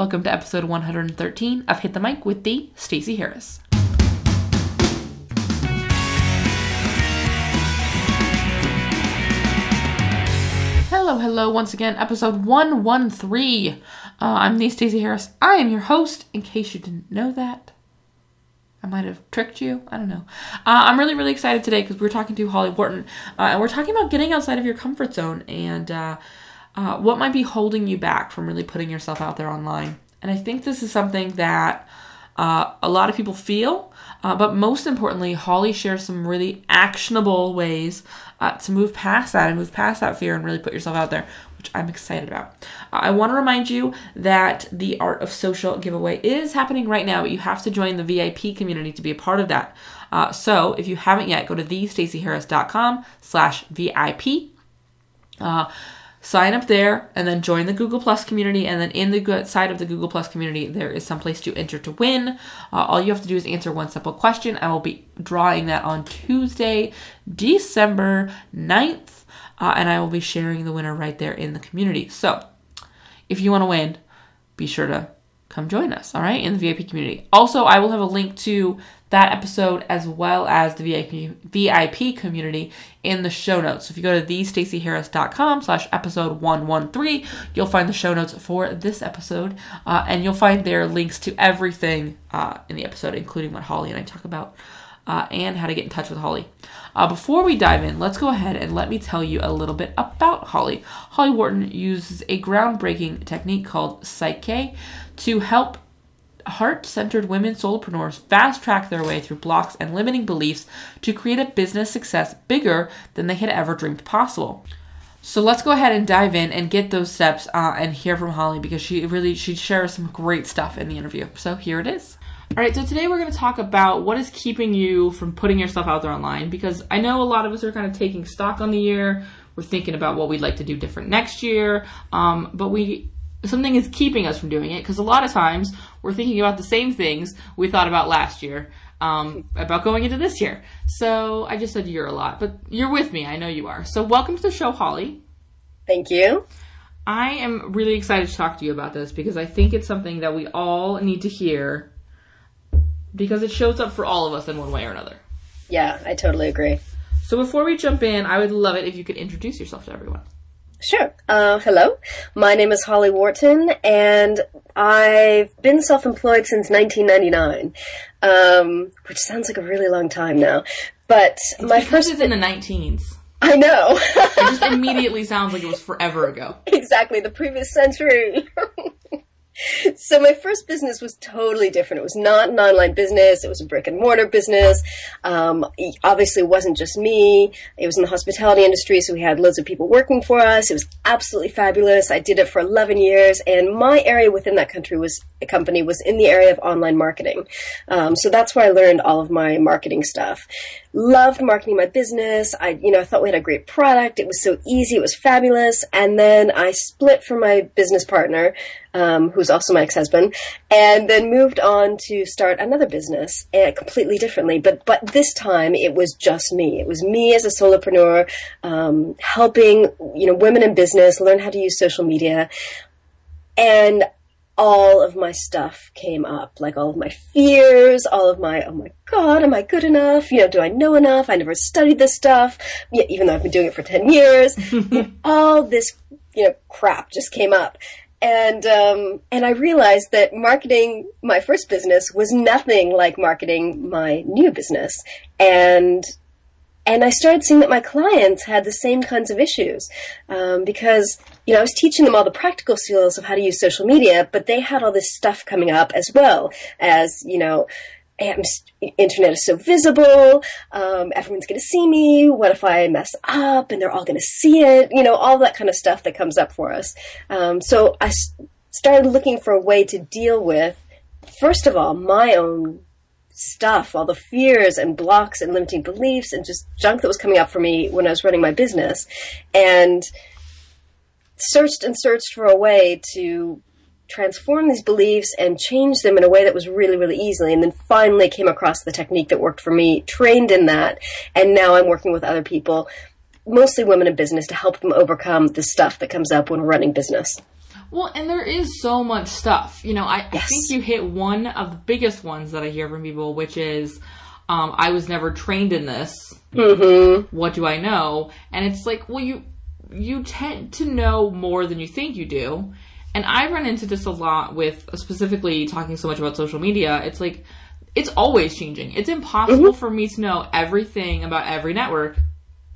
Welcome to episode 113 of Hit the Mic with the Stacey Harris. Hello, hello, once again, episode 113. Uh, I'm the Stacey Harris. I am your host, in case you didn't know that. I might have tricked you. I don't know. Uh, I'm really, really excited today because we're talking to Holly Worton, uh, and we're talking about getting outside of your comfort zone and uh, what might be holding you back from really putting yourself out there online. And I think this is something that uh, a lot of people feel, uh, but most importantly, Holly shares some really actionable ways uh, to move past that and move past that fear and really put yourself out there, which I'm excited about. Uh, I want to remind you that the Art of Social giveaway is happening right now, but you have to join the VIP community to be a part of that. Uh, so if you haven't yet, go to thestaceyharris.com slash VIP. Uh, sign up there and then join the Google Plus community. And then in the side of the Google Plus community, there is some place to enter to win. Uh, all you have to do is answer one simple question. I will be drawing that on Tuesday, December 9th, uh, and I will be sharing the winner right there in the community. So if you want to win, be sure to come join us, all right, in the VIP community. Also, I will have a link to that episode as well as the VIP, VIP community in the show notes. So if you go to thestaceyharris.com slash episode 113, you'll find the show notes for this episode, uh, and you'll find there links to everything uh, in the episode, including what Holly and I talk about. Uh, and how to get in touch with Holly. Uh, before we dive in, let's go ahead and let me tell you a little bit about Holly. Holly Worton uses a groundbreaking technique called Psych-K to help heart centered women solopreneurs fast track their way through blocks and limiting beliefs to create a business success bigger than they had ever dreamed possible. So let's go ahead and dive in and get those steps uh, and hear from Holly because she really she shares some great stuff in the interview. So here it is. All right, so today we're going to talk about what is keeping you from putting yourself out there online because I know a lot of us are kind of taking stock on the year. We're thinking about what we'd like to do different next year, um, but we something is keeping us from doing it because a lot of times we're thinking about the same things we thought about last year um, about going into this year. So I just said you're a lot, but you're with me. I know you are. So welcome to the show, Holly. Thank you. I am really excited to talk to you about this because I think it's something that we all need to hear because it shows up for all of us in one way or another. Yeah, I totally agree. So before we jump in, I would love it if you could introduce yourself to everyone. Sure. Uh, hello. My name is Holly Worton, and I've been self-employed since 1999, um, which sounds like a really long time now. But it's my first is in the 19s. I know. it just immediately sounds like it was forever ago. Exactly, the previous century. so my first business was totally different. It was not an online business. It was a brick and mortar business. Um, obviously, it wasn't just me. It was in the hospitality industry, so we had loads of people working for us. It was absolutely fabulous. I did it for 11 years, and my area within that country was company was in the area of online marketing. Um, so that's where I learned all of my marketing stuff loved marketing my business. I, you know, I thought we had a great product. It was so easy. It was fabulous. And then I split from my business partner, um, who's also my ex-husband, and then moved on to start another business uh, completely differently. But, but this time it was just me. It was me as a solopreneur, um, helping, you know, women in business learn how to use social media. And all of my stuff came up, like all of my fears, all of my, oh my God, am I good enough? You know, do I know enough? I never studied this stuff, yeah, even though I've been doing it for 10 years. all this, you know, crap just came up. And, um, and I realized that marketing my first business was nothing like marketing my new business. And and I started seeing that my clients had the same kinds of issues um, because you know I was teaching them all the practical skills of how to use social media, but they had all this stuff coming up as well as you know. internet is so visible. Um, everyone's going to see me. What if I mess up and they're all going to see it? You know, all that kind of stuff that comes up for us. Um, so I started looking for a way to deal with, first of all, my own stuff, all the fears and blocks and limiting beliefs and just junk that was coming up for me when I was running my business. And searched and searched for a way to transform these beliefs and change them in a way that was really, really easily. And then finally came across the technique that worked for me, trained in that, and now I'm working with other people, mostly women in business, to help them overcome the stuff that comes up when running business. Well, and there is so much stuff. You know, I, I think you hit one of the biggest ones that I hear from people, which is, um, I was never trained in this. Mm-hmm. What do I know? And it's like, well, you you tend to know more than you think you do. And I run into this a lot with specifically talking so much about social media. It's like it's always changing. It's impossible mm-hmm. for me to know everything about every network.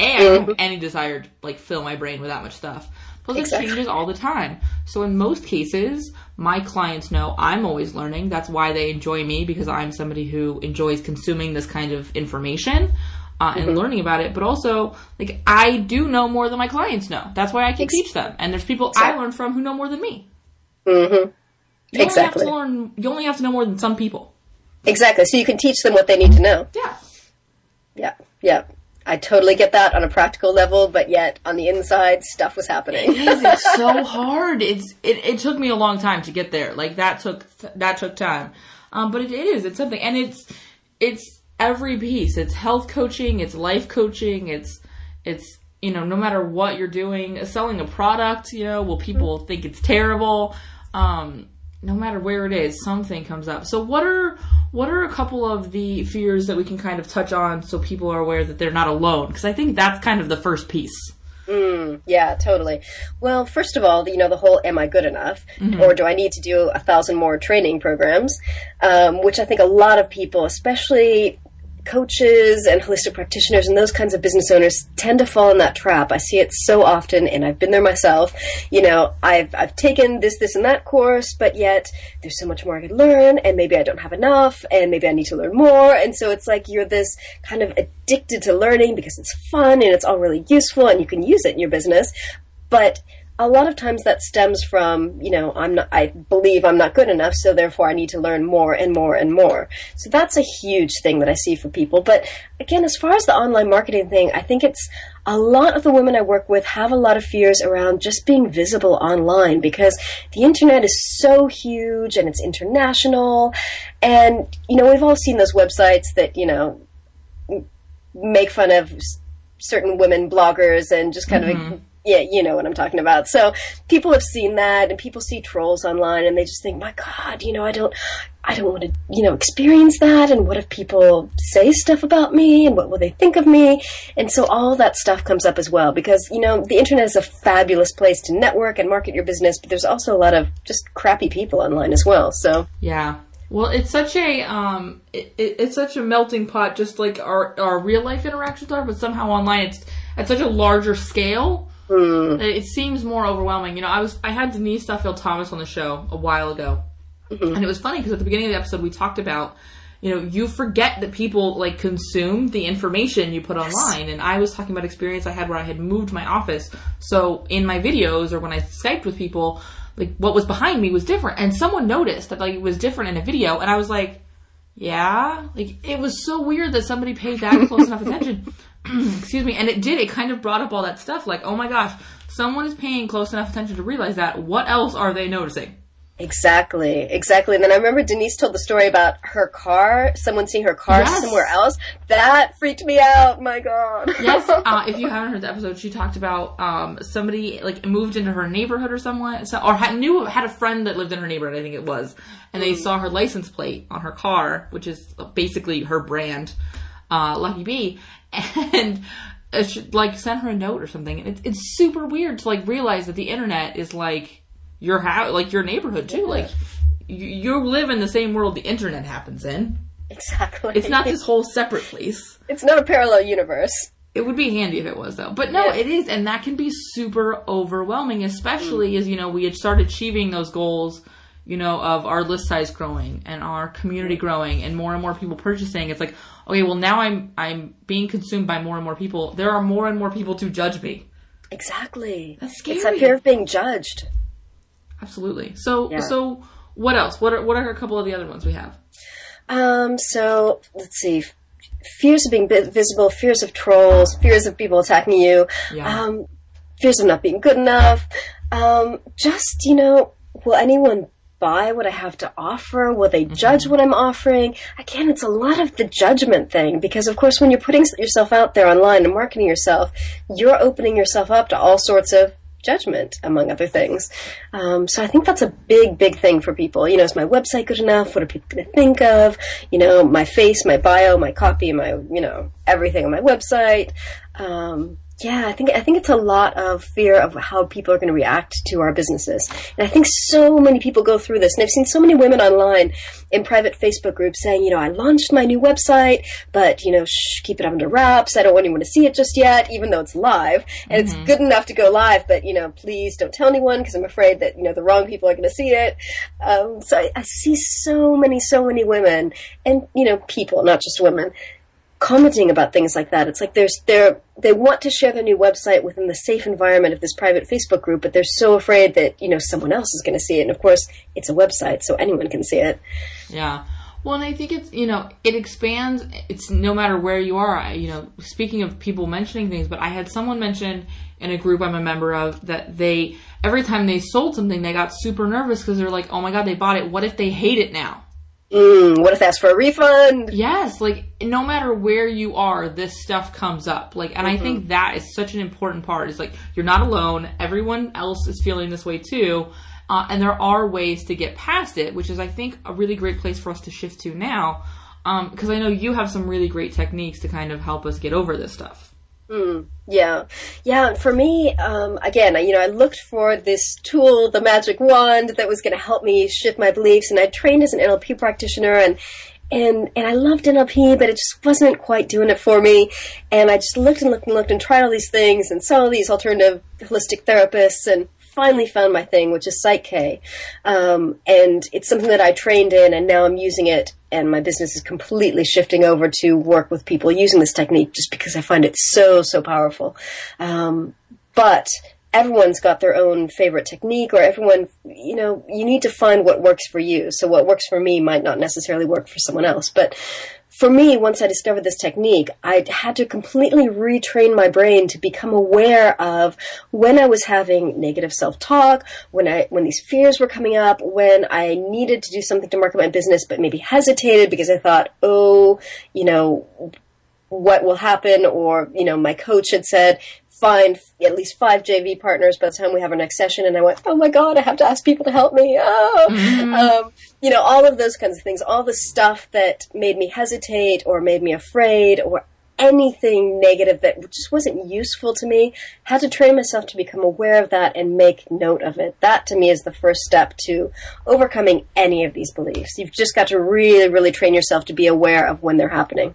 And I don't have any desire to like fill my brain with that much stuff. Plus Exactly. it changes all the time. So in most cases, my clients know I'm always learning. That's why they enjoy me because I'm somebody who enjoys consuming this kind of information uh, and learning about it. But also, like I do know more than my clients know. That's why I can teach them. And there's people I learn from who know more than me. Mm-hmm. You only have Exactly. to learn. You only have to know more than some people. Exactly. So you can teach them what they need to know. Yeah. Yeah. Yeah. I totally get that on a practical level, but yet on the inside, stuff was happening. It is. It's so hard. It's it, it took me a long time to get there. Like that took that took time. Um, but it is. It's something, and it's it's every piece. It's health coaching. It's life coaching. It's it's you know no matter what you're doing, selling a product. You know, will people think it's terrible? Um, no matter where it is, something comes up. So what are what are a couple of the fears that we can kind of touch on so people are aware that they're not alone? Because I think that's kind of the first piece. Yeah, totally. Well, first of all, you know, the whole am I good enough? Or do I need to do a thousand more training programs? Um, which I think a lot of people, especially coaches and holistic practitioners and those kinds of business owners tend to fall in that trap. I see it so often and I've been there myself. You know, I've I've taken this, this and that course, but yet there's so much more I could learn and maybe I don't have enough and maybe I need to learn more. And so it's like you're this kind of addicted to learning because it's fun and it's all really useful and you can use it in your business. But a lot of times that stems from, you know, I'm not, I believe I'm not good enough, so therefore I need to learn more and more and more. So that's a huge thing that I see for people. But again, as far as the online marketing thing, I think it's a lot of the women I work with have a lot of fears around just being visible online because the internet is so huge and it's international. And, you know, we've all seen those websites that, you know, make fun of certain women bloggers and just kind of mm-hmm. Yeah you know what i'm talking about. So people have seen that and people see trolls online and they just think my god you know i don't i don't want to you know experience that and what if people say stuff about me and what will they think of me? And so all that stuff comes up as well because you know the internet is a fabulous place to network and market your business but there's also a lot of just crappy people online as well so. Yeah. Well, it's such a um, it, it, it's such a melting pot, just like our our real life interactions are, but somehow online it's at such a larger scale Hmm. that it seems more overwhelming. You know, I was I had Denise Duffield Thomas on the show a while ago, mm-hmm. and it was funny because at the beginning of the episode we talked about. You know, you forget that people like consume the information you put online. And I was talking about experience I had where I had moved my office. So in my videos or when I Skyped with people, like what was behind me was different. And someone noticed that like it was different in a video. And I was like, yeah, like it was so weird that somebody paid that close enough attention. Excuse me. And it did. It kind of brought up all that stuff. Like, oh my gosh, someone is paying close enough attention to realize that. What else are they noticing? Exactly, exactly. And then I remember Denise told the story about her car, someone seeing her car Yes. somewhere else. That freaked me out. My God. Yes. Uh, if you haven't heard the episode, she talked about um, somebody like moved into her neighborhood or someone, so, or had, knew had a friend that lived in her neighborhood. I think it was, and they saw her license plate on her car, which is basically her brand, uh, Lucky B, and. she, like sent her a note or something. And it's it's super weird to like realize that the internet is like your house, like your neighborhood too. Like you, you live in the same world the internet happens in. exactly. It's not this whole separate place. It's not a parallel universe. It would be handy if it was though. But no, Yeah. it is and that can be super overwhelming, especially as you know, we had started achieving those goals, you know, of our list size growing and our community growing and more and more people purchasing. It's like, okay, well now I'm I'm being consumed by more and more people. There are more and more people to judge me. Exactly. That's scary. It's that fear of being judged. Absolutely. So Yeah. so what else? What are what are a couple of the other ones we have? Um, so let's see. Fears of being visible, fears of trolls, fears of people attacking you, Yeah. um, fears of not being good enough. Um, just, you know, will anyone buy what I have to offer? Will they judge what I'm offering? Again, it's a lot of the judgment thing because, of course, when you're putting yourself out there online and marketing yourself, you're opening yourself up to all sorts of judgment, among other things. Um, so I think that's a big, big thing for people. You know, is my website good enough? What are people going to think of? You know, my face, my bio, my copy, my, you know, everything on my website. Um, yeah, I think I think it's a lot of fear of how people are going to react to our businesses, and I think so many people go through this. And I've seen so many women online in private Facebook groups saying, you know, I launched my new website, but you know, shh, keep it under wraps. I don't want anyone to see it just yet, even though it's live and mm-hmm. it's good enough to go live. But you know, please don't tell anyone because I'm afraid that you know the wrong people are going to see it. Um, so I, I see so many, so many women, and you know, people, not just women, commenting about things like that. It's like there's they're they want to share their new website within the safe environment of this private Facebook group, but they're so afraid that you know someone else is going to see it. And of course, it's a website, so anyone can see it. Yeah. Well, and I think it's you know it expands. It's no matter where you are. I, you know, speaking of people mentioning things, but I had someone mention in a group I'm a member of that they every time they sold something they got super nervous because they're like, oh my god, they bought it. What if they hate it now? Mm, what if that's for a refund? Yes, like no matter where you are, this stuff comes up. Like, and mm-hmm. I think mm-hmm. that is such an important part. Is like you're not alone. Everyone else is feeling this way too, uh, and there are ways to get past it, which is I think a really great place for us to shift to now. Because um, I know you have some really great techniques to kind of help us get over this stuff. Mm, yeah, yeah. For me, um, again, you know, I looked for this tool, the magic wand, that was going to help me shift my beliefs. And I trained as an NLP practitioner, and and and I loved NLP, but it just wasn't quite doing it for me. And I just looked and looked and looked and tried all these things and saw these alternative holistic therapists and finally found my thing, which is PSYCH-K. Um, and it's something that I trained in, and now I'm using it, and my business is completely shifting over to work with people using this technique just because I find it so, so powerful. Um, but everyone's got their own favorite technique, or everyone, you know, you need to find what works for you. So what works for me might not necessarily work for someone else. But for me, once I discovered this technique, I had to completely retrain my brain to become aware of when I was having negative self-talk, when I, when these fears were coming up, when I needed to do something to market my business, but maybe hesitated because I thought, oh, you know, what will happen? Or, you know, my coach had said, find at least five JV partners by the time we have our next session. And I went, oh my God, I have to ask people to help me. Oh, mm-hmm. um, you know, all of those kinds of things, all the stuff that made me hesitate or made me afraid or anything negative that just wasn't useful to me, had to train myself to become aware of that and make note of it. That to me is the first step to overcoming any of these beliefs. You've just got to really, really train yourself to be aware of when they're happening.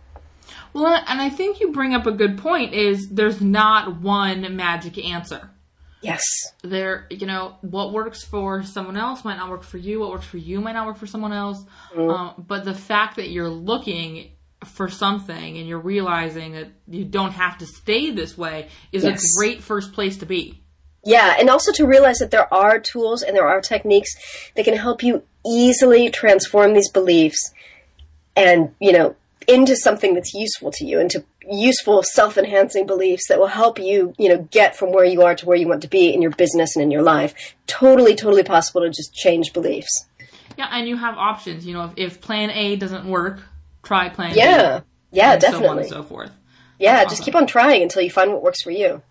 Well, and I think you bring up a good point is there's not one magic answer. Yes. There, you know, what works for someone else might not work for you. What works for you might not work for someone else. Mm. Um, but the fact that you're looking for something and you're realizing that you don't have to stay this way is yes. a great first place to be. Yeah, and also to realize that there are tools and there are techniques that can help you easily transform these beliefs and, you know, into something that's useful to you, into useful self-enhancing beliefs that will help you, you know, get from where you are to where you want to be in your business and in your life. Totally, totally possible to just change beliefs. Yeah, and you have options. You know, if, if plan A doesn't work, try plan yeah. B. Yeah, yeah, definitely. So on and so forth. Yeah, That's just awesome. keep on trying until you find what works for you.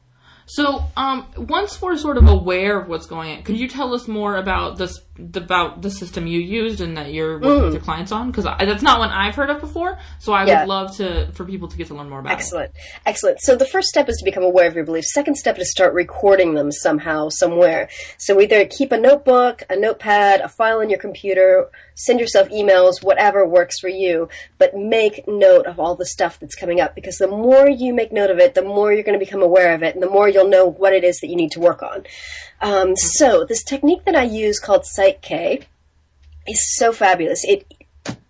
So, um, once we're sort of aware of what's going on, could you tell us more about this, about the system you used and that you're working mm. with your clients on? Because that's not one I've heard of before. So, I yeah. would love to for people to get to learn more about. It. Excellent, it. excellent. So, the first step is to become aware of your beliefs. Second step is to start recording them somehow, somewhere. So, either keep a notebook, a notepad, a file on your computer send yourself emails, whatever works for you, but make note of all the stuff that's coming up because the more you make note of it, the more you're going to become aware of it and the more you'll know what it is that you need to work on. Um, so this technique that I use called PSYCH-K is so fabulous. It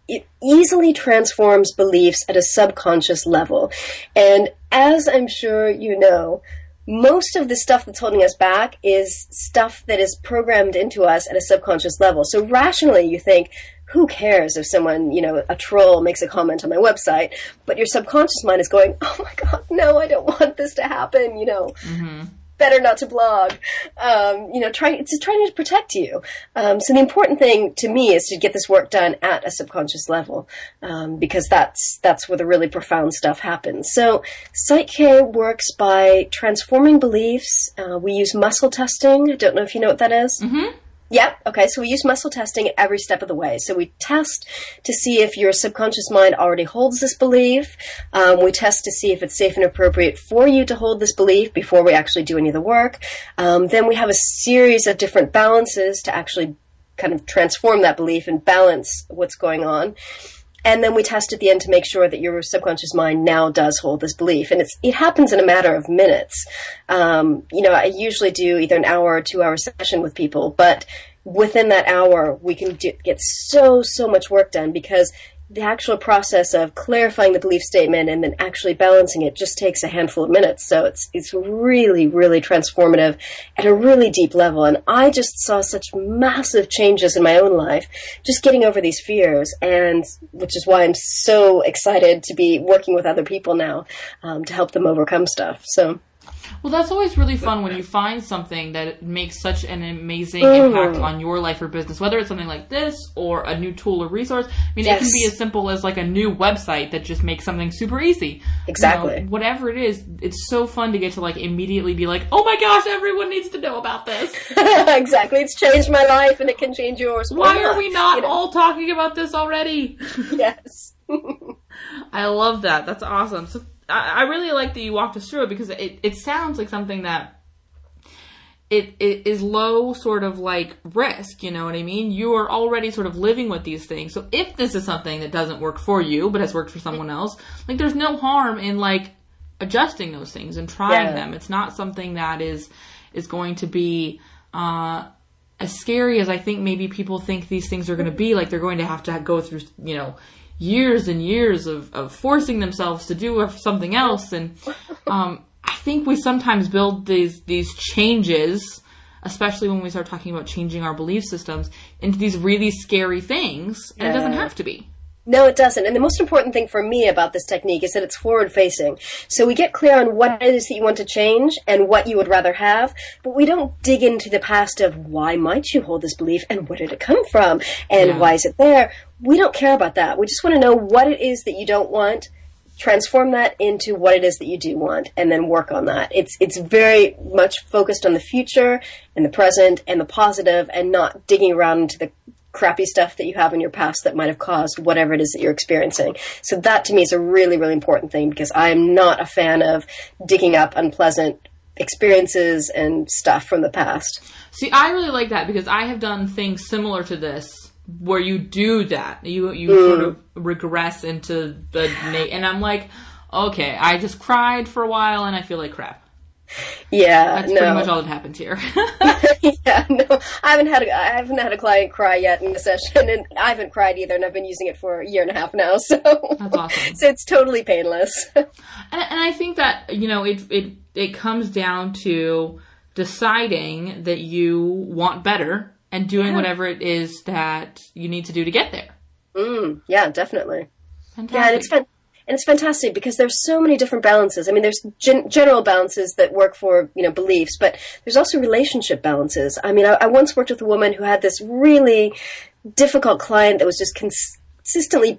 it easily transforms beliefs at a subconscious level. And as I'm sure you know, most of the stuff that's holding us back is stuff that is programmed into us at a subconscious level. So rationally, you think, who cares if someone, you know, a troll makes a comment on my website? But your subconscious mind is going, oh my God, no, I don't want this to happen, you know. Mm-hmm. Better not to blog. Um, you know, trying it's trying to protect you. Um, so the important thing to me is to get this work done at a subconscious level, um, because that's that's where the really profound stuff happens. So Psych-K works by transforming beliefs. Uh, we use muscle testing. I don't know if you know what that is. Mm-hmm. Yep. Okay. So we use muscle testing every step of the way. So we test to see if your subconscious mind already holds this belief. Um, we test to see if it's safe and appropriate for you to hold this belief before we actually do any of the work. Um, then we have a series of different balances to actually kind of transform that belief and balance what's going on. And then we test at the end to make sure that your subconscious mind now does hold this belief. And it's, it happens in a matter of minutes. Um, you know, I usually do either an hour or two hour session with people, but within that hour, we can do, get so, so much work done because the actual process of clarifying the belief statement and then actually balancing it just takes a handful of minutes. So it's it's really really transformative at a really deep level. And I just saw such massive changes in my own life just getting over these fears, and which is why I'm so excited to be working with other people now um, to help them overcome stuff. So. Well, that's always really fun when you find something that makes such an amazing mm. impact on your life or business, whether it's something like this or a new tool or resource. I mean, yes. it can be as simple as like a new website that just makes something super easy. Exactly. You know, whatever it is, it's so fun to get to like immediately be like, oh my gosh, everyone needs to know about this. exactly. It's changed my life and it can change yours. Why, Why are we not you know? all talking about this already? yes. I love that. That's awesome. So I, I really like that you walked us through it because it, it sounds like something that it, it is low sort of like risk, you know what I mean? You are already sort of living with these things. So if this is something that doesn't work for you but has worked for someone else, like there's no harm in like adjusting those things and trying yeah. them. It's not something that is is going to be uh as scary as I think maybe people think these things are going to be. Like they're going to have to go through, you know, years and years of, of forcing themselves to do something else. And um, I think we sometimes build these these changes, especially when we start talking about changing our belief systems, into these really scary things, and yeah. it doesn't have to be. No, it doesn't. And the most important thing for me about this technique is that it's forward facing. So we get clear on what it is that you want to change and what you would rather have, but we don't dig into the past of why might you hold this belief and where did it come from and yeah. why is it there. We don't care about that. We just want to know what it is that you don't want transform that into what it is that you do want and then work on that. It's it's very much focused on the future and the present and the positive and not digging around into the crappy stuff that you have in your past that might have caused whatever it is that you're experiencing. So that to me is a really, really important thing because I am not a fan of digging up unpleasant experiences and stuff from the past. See, I really like that because I have done things similar to this where you do that. You you mm. sort of regress into the and I'm like, okay, I just cried for a while and I feel like crap. Yeah, that's no. pretty much all that happened here. yeah, no, I haven't had a, I haven't had a client cry yet in the session, and I haven't cried either, and I've been using it for a year and a half now. So that's awesome. So it's totally painless. and, and I think that you know it it it comes down to deciding that you want better and doing yeah. whatever it is that you need to do to get there. Mm, yeah, definitely. Fantastic. Yeah, and it's and it's fantastic because there's so many different balances. I mean, there's gen- general balances that work for you know beliefs, but there's also relationship balances. I mean, I, I once worked with a woman who had this really difficult client that was just consistently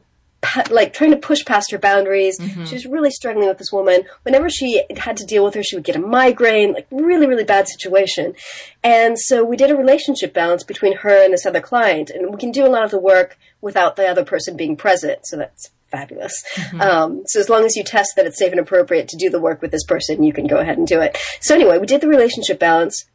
like trying to push past her boundaries. Mm-hmm. She was really struggling with this woman. Whenever she had to deal with her, she would get a migraine, like really, really bad situation. And so we did a relationship balance between her and this other client, and we can do a lot of the work without the other person being present. So that's fabulous. Mm-hmm. Um, so as long as you test that it's safe and appropriate to do the work with this person, you can go ahead and do it. So anyway, we did the relationship balance.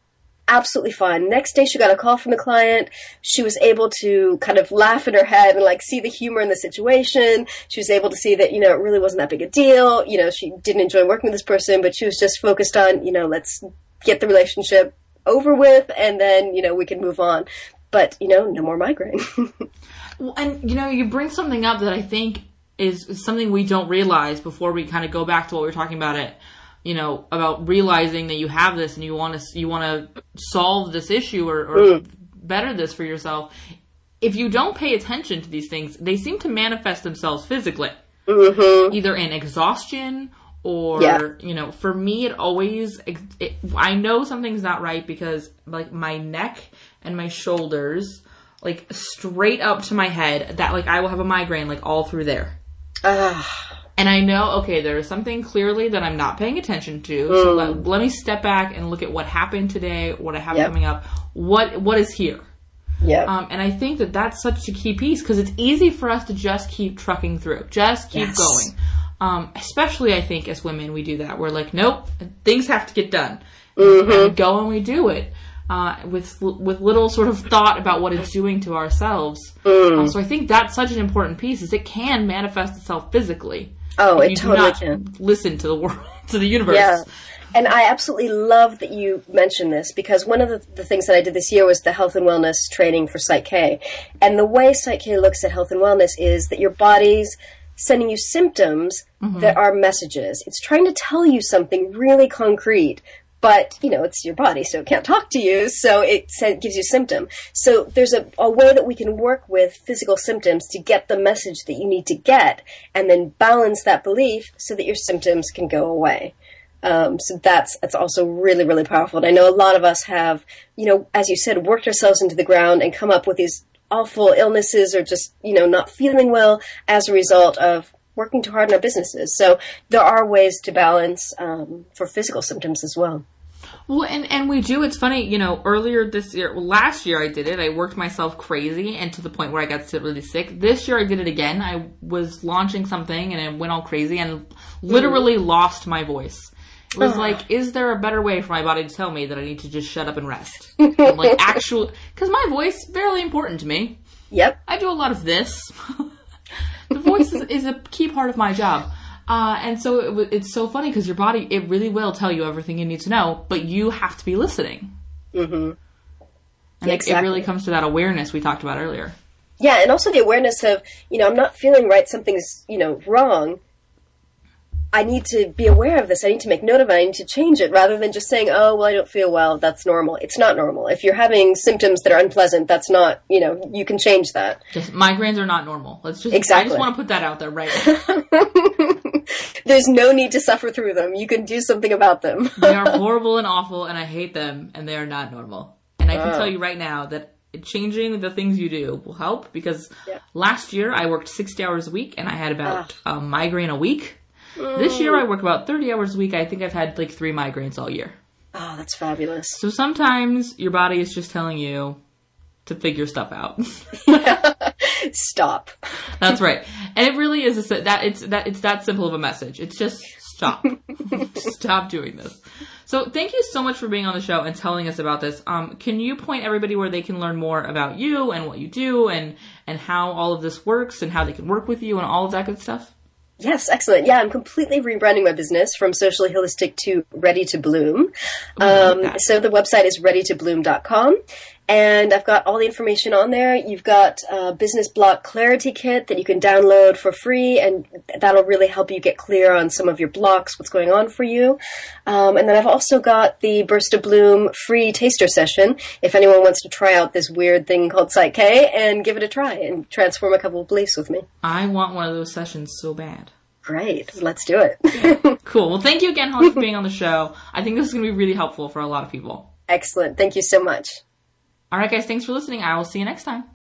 Absolutely fine. Next day, she got a call from the client. She was able to kind of laugh in her head and like see the humor in the situation. She was able to see that, you know, it really wasn't that big a deal. You know, she didn't enjoy working with this person, but she was just focused on, you know, let's get the relationship over with and then, you know, we can move on. But, you know, no more migraine. well, and, you know, you bring something up that I think is something we don't realize before we kind of go back to what we were talking about it you know about realizing that you have this and you want to you want to solve this issue or, or mm. better this for yourself if you don't pay attention to these things they seem to manifest themselves physically mm-hmm. either in exhaustion or Yeah. you know for me it always it, i know something's not right because like my neck and my shoulders like straight up to my head that like i will have a migraine like all through there Ah, and i know okay there is something clearly that i'm not paying attention to so let, let me step back and look at what happened today what i have Yep. coming up what what is here yeah. um, and I think that that's such a key piece because it's easy for us to just keep trucking through, just keep Yes. going. Um, especially, I think as women, we do that. We're like, nope, things have to get done, and we go and we do it uh, with with little sort of thought about what it's doing to ourselves. Um, so I think that's such an important piece. Is it can manifest itself physically. oh, it totally can. Listen to the world, to the universe. Yeah. And I absolutely love that you mentioned this because one of the, the things that I did this year was the health and wellness training for Psych K. And the way Psych K looks at health and wellness is that your body's sending you symptoms that are messages. It's trying to tell you something really concrete. But you know it's your body, so it can't talk to you. So it gives you symptom. So there's a, a way that we can work with physical symptoms to get the message that you need to get, and then balance that belief so that your symptoms can go away. Um, so that's that's also really really powerful. And I know a lot of us have, you know, as you said, worked ourselves into the ground and come up with these awful illnesses or just you know not feeling well as a result of working too hard in our businesses. So there are ways to balance um, for physical symptoms as well. Well, and, and we do. It's funny, you know, earlier this year, well, last year I did it. I worked myself crazy and to the point where I got really sick. This year I did it again. I was launching something and it went all crazy and literally mm. lost my voice. It was like, is there a better way for my body to tell me that I need to just shut up and rest? I'm like, actual, because my voice is fairly important to me. Yep. I do a lot of this. the voice is, is a key part of my job. Uh, and so it, w- it's so funny because your body, it really will tell you everything you need to know, but you have to be listening. hmm And it, it really comes to that awareness we talked about earlier. Yeah, and also the awareness of, you know, I'm not feeling right, something's, you know, wrong. I need to be aware of this. I need to make note of it. I need to change it rather than just saying, oh, well, I don't feel well. That's normal. It's not normal. If you're having symptoms that are unpleasant, that's not, you know, you can change that. Just migraines are not normal. Let's just exactly. I just want to put that out there right. There's no need to suffer through them. You can do something about them. they are horrible and awful, and I hate them, and they are not normal. And I can Oh. tell you right now that changing the things you do will help because Yeah. last year I worked 60 hours a week and I had about Ah. a migraine a week. This year I work about 30 hours a week. I think I've had like three migraines all year. oh, that's fabulous. So sometimes your body is just telling you to figure stuff out. Stop. That's right. And it really is a, that it's that it's that simple of a message. It's just stop. stop doing this. So thank you so much for being on the show and telling us about this. Um, can you point everybody where they can learn more about you and what you do and and how all of this works and how they can work with you and all of that good stuff? Yes, excellent. Yeah, I'm completely rebranding my business from socially holistic to ready to bloom. Um, that. so the website is readytobloom.com. And I've got all the information on there. You've got a business block clarity kit that you can download for free, and that'll really help you get clear on some of your blocks, what's going on for you. Um, and then I've also got the Burst of Bloom free taster session if anyone wants to try out this weird thing called Psych K and give it a try and transform a couple of beliefs with me. I want one of those sessions so bad. Great, let's do it. Cool. Well, thank you again, Holly, for being on the show. I think this is going to be really helpful for a lot of people. Excellent. Thank you so much. All right, guys. Thanks for listening. I will see you next time.